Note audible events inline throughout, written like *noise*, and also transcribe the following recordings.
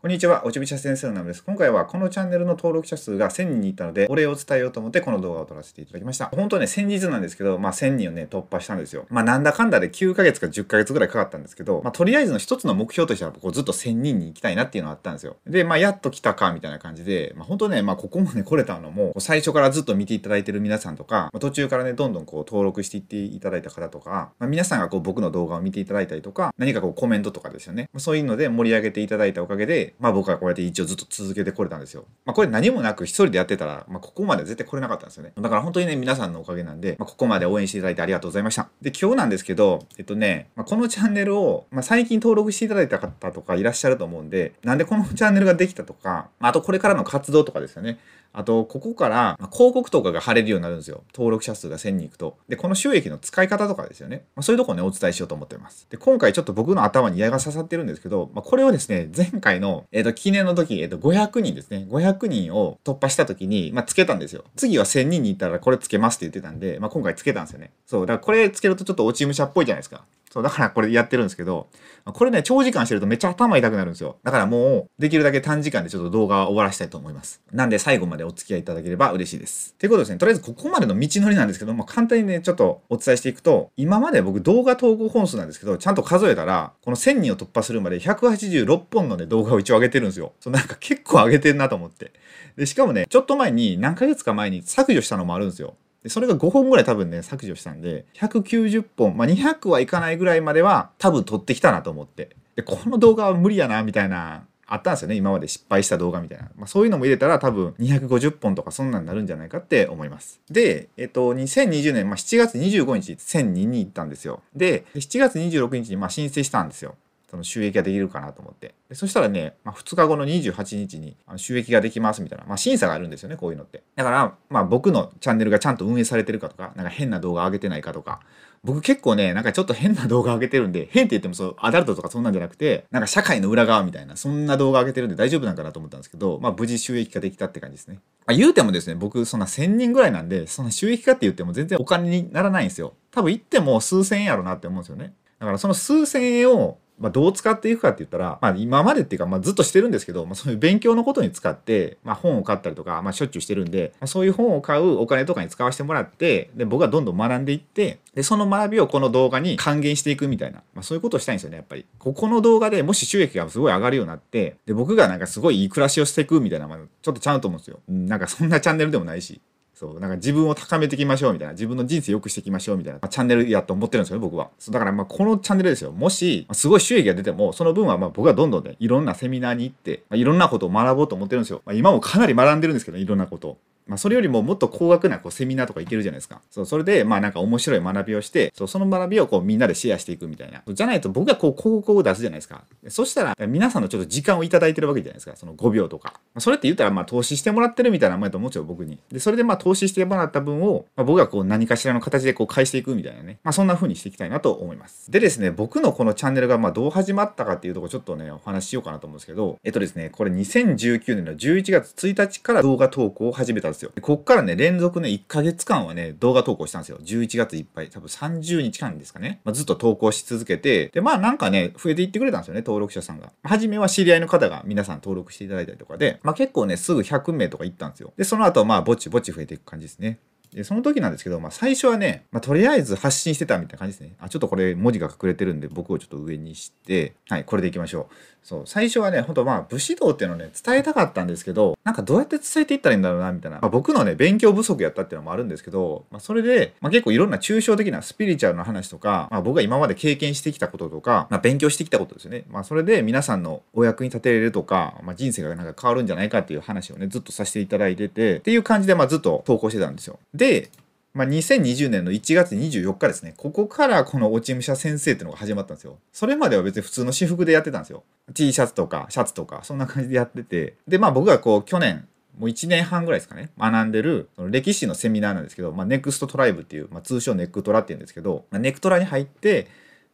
こんにちは、おちびちゃ先生のナムです。今回はこのチャンネルの登録者数が1000人に行ったので、お礼を伝えようと思ってこの動画を撮らせていただきました。本当ね、先日なんですけど、まあ1000人をね、突破したんですよ。まあなんだかんだで9ヶ月か10ヶ月ぐらいかかったんですけど、まあとりあえずの一つの目標としては、こうずっと1000人に行きたいなっていうのがあったんですよ。で、まあやっと来たか、みたいな感じで、まあ本当ね、まあここまで来れたのも、最初からずっと見ていただいてる皆さんとか、まあ、途中からね、どんどんこう登録していっていただいた方とか、まあ皆さんがこう僕の動画を見ていただいたりとか、何かこうコメントとかですよね。まあ、そういうので盛り上げていただいたおかげで、まあ僕はこうやって一応ずっと続けてこれたんですよ。まあこれ何もなく一人でやってたら、まあここまで絶対来れなかったんですよね。だから本当にね、皆さんのおかげなんで、まあここまで応援していただいてありがとうございました。で、今日なんですけど、えっとね、まあ、このチャンネルを、まあ、最近登録していただいた方とかいらっしゃると思うんで、なんでこのチャンネルができたとか、まあとこれからの活動とかですよね。あと、ここから、広告とかが貼れるようになるんですよ。登録者数が1000人いくと。で、この収益の使い方とかですよね。まあ、そういうところね、お伝えしようと思ってます。で、今回ちょっと僕の頭に矢が刺さってるんですけど、まあ、これをですね、前回の、えっ、ー、と、記念の時、えっ、ー、と、500人ですね。500人を突破した時に、まあ、つけたんですよ。次は1000人に行ったらこれつけますって言ってたんで、まあ、今回つけたんですよね。そう、だからこれつけるとちょっと落ち武者っぽいじゃないですか。そう、だからこれやってるんですけど、これね、長時間してるとめっちゃ頭痛くなるんですよ。だからもう、できるだけ短時間でちょっと動画を終わらせたいと思います。なんで最後までお付き合いいただければ嬉しいです。ということですね、とりあえずここまでの道のりなんですけども、簡単にね、ちょっとお伝えしていくと、今まで僕動画投稿本数なんですけど、ちゃんと数えたら、この1000人を突破するまで186本のね、動画を一応上げてるんですよ。そう、なんか結構上げてんなと思って。で、しかもね、ちょっと前に、何ヶ月か前に削除したのもあるんですよ。でそれが5本ぐらい多分ね削除したんで190本まあ200はいかないぐらいまでは多分撮ってきたなと思って。でこの動画は無理やなみたいなあったんですよね今まで失敗した動画みたいな、まあ、そういうのも入れたら多分250本とかそんなんなるんじゃないかって思います。でえっと2020年、まあ、7月25日1000人に行ったんですよ。で7月26日にまあ申請したんですよ。その収益ができるかなと思って。でそしたらね、まあ、2日後の28日にあの収益ができますみたいな、まあ、審査があるんですよね、こういうのって。だから、まあ、僕のチャンネルがちゃんと運営されてるかとか、なんか変な動画上げてないかとか、僕結構ね、なんかちょっと変な動画上げてるんで、変って言ってもそう、アダルトとかそんなんじゃなくて、なんか社会の裏側みたいな、そんな動画上げてるんで大丈夫なんかなと思ったんですけど、まあ無事収益化できたって感じですね。まあ、言うてもですね、僕そんな1000人ぐらいなんで、そんな収益化って言っても全然お金にならないんですよ。多分言っても数千円やろなって思うんですよね。だからその数千円をまあ、どう使っていくかって言ったら、まあ、今までっていうか、まあ、ずっとしてるんですけど、まあ、そういう勉強のことに使って、まあ、本を買ったりとか、まあ、しょっちゅうしてるんで、まあ、そういう本を買うお金とかに使わせてもらって、で、僕はどんどん学んでいって、で、その学びをこの動画に還元していくみたいな、まあ、そういうことをしたいんですよね、やっぱり。ここの動画でもし収益がすごい上がるようになって、で、僕がなんかすごいいい暮らしをしていくみたいな、まあ、ちょっとちゃうと思うんですよ。なんかそんなチャンネルでもないし。そうなんか自分を高めていきましょうみたいな自分の人生良くしていきましょうみたいな、まあ、チャンネルやと思ってるんですよね僕は。そうだからまあこのチャンネルですよ。もしすごい収益が出てもその分はまあ僕はどんどんねいろんなセミナーに行って、まあ、いろんなことを学ぼうと思ってるんですよ、まあ、今もかなり学んでるんですけどいろんなことまあ、それよりももっと高額なこうセミナーとか行けるじゃないですか。そう、それで、まあなんか面白い学びをして、そう、その学びをこうみんなでシェアしていくみたいな。じゃないと僕がこう広告を出すじゃないですか。そしたら、皆さんのちょっと時間をいただいてるわけじゃないですか。その5秒とか。それって言ったら、まあ投資してもらってるみたいなもんやと思うよ、僕に。で、それでまあ投資してもらった分を、まあ、僕がこう何かしらの形でこう返していくみたいなね。まあそんな風にしていきたいなと思います。でですね、僕のこのチャンネルがまあどう始まったかっていうとこちょっとね、お話ししようかなと思うんですけど、えっとですね、これ2019年の11月1日から動画投稿を始めたんですよ。こっからね、連続ね、1ヶ月間はね、動画投稿したんですよ。11月いっぱい。多分30日間ですかね。まあ、ずっと投稿し続けて、で、まあなんかね、増えていってくれたんですよね、登録者さんが。初めは知り合いの方が皆さん登録していただいたりとかで、まあ結構ね、すぐ100名とかいったんですよ。で、その後、まあぼちぼち増えていく感じですね。で、その時なんですけど、まあ最初はね、まあとりあえず発信してたみたいな感じですね。あ、ちょっとこれ文字が隠れてるんで僕をちょっと上にして、はい、これでいきましょう。そう、最初はね、ほんとまあ武士道っていうのをね、伝えたかったんですけど、なんかどうやって伝えていったらいいんだろうな、みたいな。まあ、僕のね、勉強不足やったっていうのもあるんですけど、まあそれで、まあ結構いろんな抽象的なスピリチュアルの話とか、まあ僕が今まで経験してきたこととか、まあ勉強してきたことですよね。まあそれで皆さんのお役に立てれるとか、まあ人生がなんか変わるんじゃないかっていう話をね、ずっとさせていただいてて、っていう感じでまあずっと投稿してたんですよ。で、まあ、2020年の1月24日ですね。ここからこの落ち武者先生っていうのが始まったんですよ。それまでは別に普通の私服でやってたんですよ。T シャツとかシャツとか、そんな感じでやってて。で、まあ僕がこう去年、もう1年半ぐらいですかね、学んでる歴史のセミナーなんですけど、まあ、ネクストトライブっていう、まあ、通称ネックトラっていうんですけど、まあ、ネクトラに入って、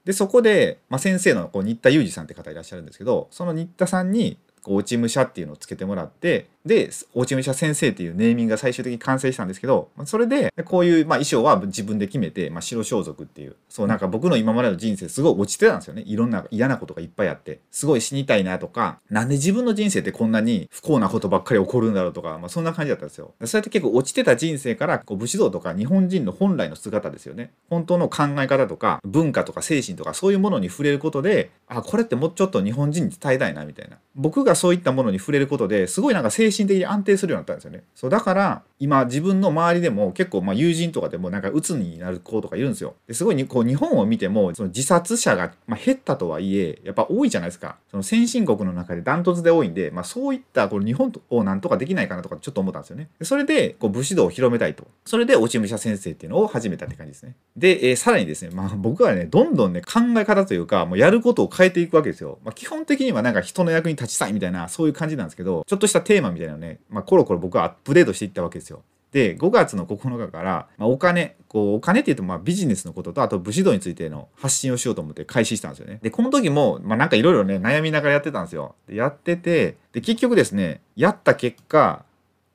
で、そこで、まあ、先生のこう新田裕二さんって方いらっしゃるんですけど、その新田さんにこう落ち武者っていうのをつけてもらってで落ち武者先生っていうネーミングが最終的に完成したんですけどそれでこういう、まあ、衣装は自分で決めて、まあ、白装束っていう。そうなんか僕の今までの人生すごい落ちてたんですよね。いろんな嫌なことがいっぱいあって。すごい死にたいなとかなんで自分の人生ってこんなに不幸なことばっかり起こるんだろうとか、まあ、そんな感じだったんですよ。そうやって結構落ちてた人生からこう武士道とか日本人の本来の姿ですよね。本当の考え方とか文化とか精神とかそういうものに触れることであこれってもうちょっと日本人に伝えたいなみたいな。僕がそういったものに触れることですごいなんか精神的に安定するようになったんですよね。そうだから今自分の周りでも結構まあ友人とかでもなんか鬱になる子とかいるんですよ。ですごいこう日本を見てもその自殺者がまあ減ったとはいえやっぱ多いじゃないですか。その先進国の中でダントツで多いんで、まあ、そういったこの日本をなんとかできないかなとかちょっと思ったんですよね。でそれでこう武士道を広めたいと。それで落ち武者先生っていうのを始めたって感じですね。で、えー、さらにですねまあ僕はねどんどんね考え方というかもうやることを変えていくわけですよ、まあ、基本的にはなんか人の役に立ちたいみたいなそういう感じなんですけどちょっとしたテーマみたいな。のね、まあ、コロコロ僕はアップデートしていったわけですよで5月の9日から、まあ、お金こうお金っていうとまあビジネスのこととあと武士道についての発信をしようと思って開始したんですよね。でこの時も、まあ、なんかいろいろね悩みながらやってたんですよ。でやっててで結局ですねやった結果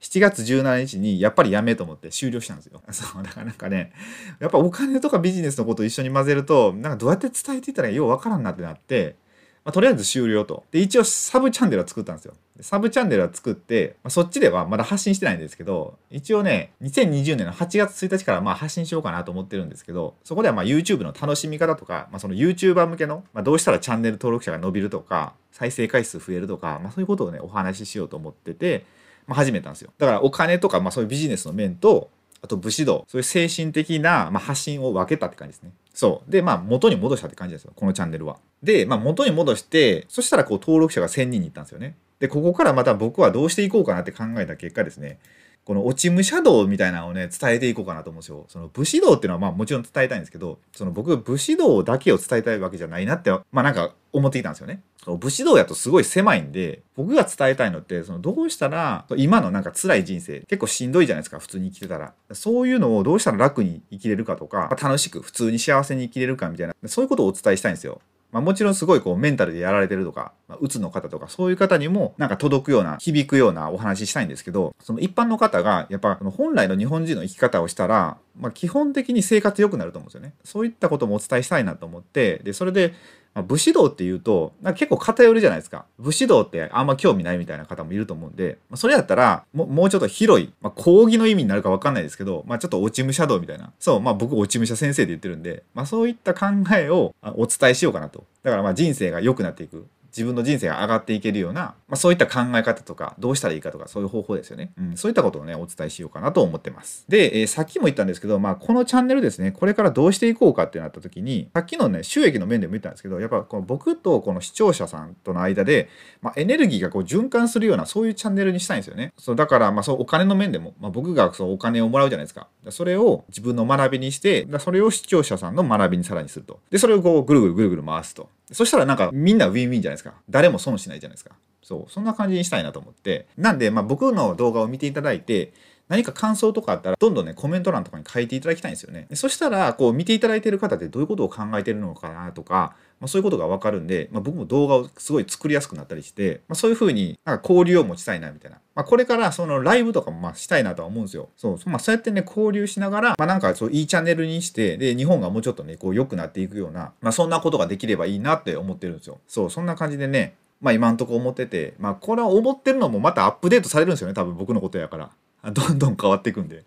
7月17日にやっぱりやめと思って終了したんですよ。*laughs* そうだからなんかねやっぱお金とかビジネスのことを一緒に混ぜるとなんかどうやって伝えていったらようわからんなってなってまあ、とりあえず終了と。で、一応サブチャンネルは作ったんですよ。サブチャンネルは作って、まあ、そっちではまだ発信してないんですけど、一応ね、2020年の8月1日からまあ発信しようかなと思ってるんですけど、そこではまあ YouTube の楽しみ方とか、まあ、その YouTuber 向けの、まあ、どうしたらチャンネル登録者が伸びるとか、再生回数増えるとか、まあ、そういうことをね、お話ししようと思ってて、まあ、始めたんですよ。だからお金とか、まあ、そういうビジネスの面と、あと武士道、そういう精神的な、まあ、発信を分けたって感じですね。そう。で、まあ、元に戻したって感じですよ。このチャンネルは。で、まあ、元に戻して、そしたら、こう、登録者が1000人に行ったんですよね。で、ここからまた僕はどうしていこうかなって考えた結果ですね、この落ち武者道みたいなのをね、伝えていこうかなと思うんですよ。その武士道っていうのはまあもちろん伝えたいんですけど、その僕武士道だけを伝えたいわけじゃないなって、まあなんか思っていたんですよね。武士道やとすごい狭いんで、僕が伝えたいのって、そのどうしたら、今のなんか辛い人生、結構しんどいじゃないですか、普通に生きてたら。そういうのをどうしたら楽に生きれるかとか、楽しく普通に幸せに生きれるかみたいな、そういうことをお伝えしたいんですよ。まあ、もちろんすごいこうメンタルでやられてるとか、まあ、うつの方とかそういう方にもなんか届くような響くようなお話ししたいんですけどその一般の方がやっぱ本来の日本人の生き方をしたら、まあ、基本的に生活良くなると思うんですよね。そういったこともお伝えしたいなと思ってでそれでまあ、武士道っていうとなんか結構偏るじゃないですか。武士道ってあんま興味ないみたいな方もいると思うんで、まあ、それやったらももうちょっと広い、まあ、講義の意味になるかわかんないですけど、まあ、ちょっと落ち武者道みたいな。そうまあ僕落ち武者先生で言ってるんで、まあ、そういった考えをお伝えしようかなと。だからまあ人生が良くなっていく。自分の人生が上がっていけるような、まあ、そういった考え方とかどうしたらいいかとかそういう方法ですよね、うん、そういったことをねお伝えしようかなと思ってます。で、えー、さっきも言ったんですけど、まあ、このチャンネルですねこれからどうしていこうかってなった時にさっきのね収益の面でも言ったんですけどやっぱこの僕とこの視聴者さんとの間で、まあ、エネルギーがこう循環するようなそういうチャンネルにしたいんですよね。そうだからまあそうお金の面でも、まあ、僕がそうお金をもらうじゃないですか。それを自分の学びにしてそれを視聴者さんの学びにさらにすると。でそれをこうぐるぐるぐるぐる回すと。そしたらなんかみんなウィンウィンじゃないですか。誰も損しないじゃないですか。そう。そんな感じにしたいなと思って。なんで、まあ僕の動画を見ていただいて、何か感想とかあったら、どんどんね、コメント欄とかに書いていただきたいんですよね。そしたら、こう、見ていただいてる方ってどういうことを考えてるのかなとか、まあ、そういうことがわかるんで、まあ、僕も動画をすごい作りやすくなったりして、まあ、そういうふうになんか交流を持ちたいなみたいな。まあ、これからそのライブとかもまあしたいなとは思うんですよ。そう。まあ、そうやってね、交流しながら、まあ、なんかそういいチャンネルにして、で、日本がもうちょっとね、こう良くなっていくような、まあ、そんなことができればいいなって思ってるんですよ。そう、そんな感じでね、まあ今んとこ思ってて、まあこれは思ってるのもまたアップデートされるんですよね、多分僕のことやから。*laughs* *laughs* どんどん変わっていくんで。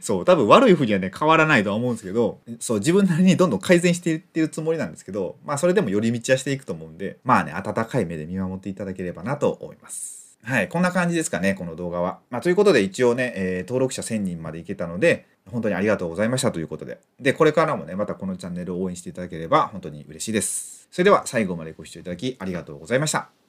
そう、多分悪いふうにはね、変わらないとは思うんですけど、そう、自分なりにどんどん改善していってるつもりなんですけど、まあそれでも寄り道はしていくと思うんで、まあね、温かい目で見守っていただければなと思います。はい、こんな感じですかね、この動画は。まあということで一応ね、えー、登録者1000人までいけたので、本当にありがとうございましたということで。で、これからもね、またこのチャンネルを応援していただければ本当に嬉しいです。それでは最後までご視聴いただきありがとうございました。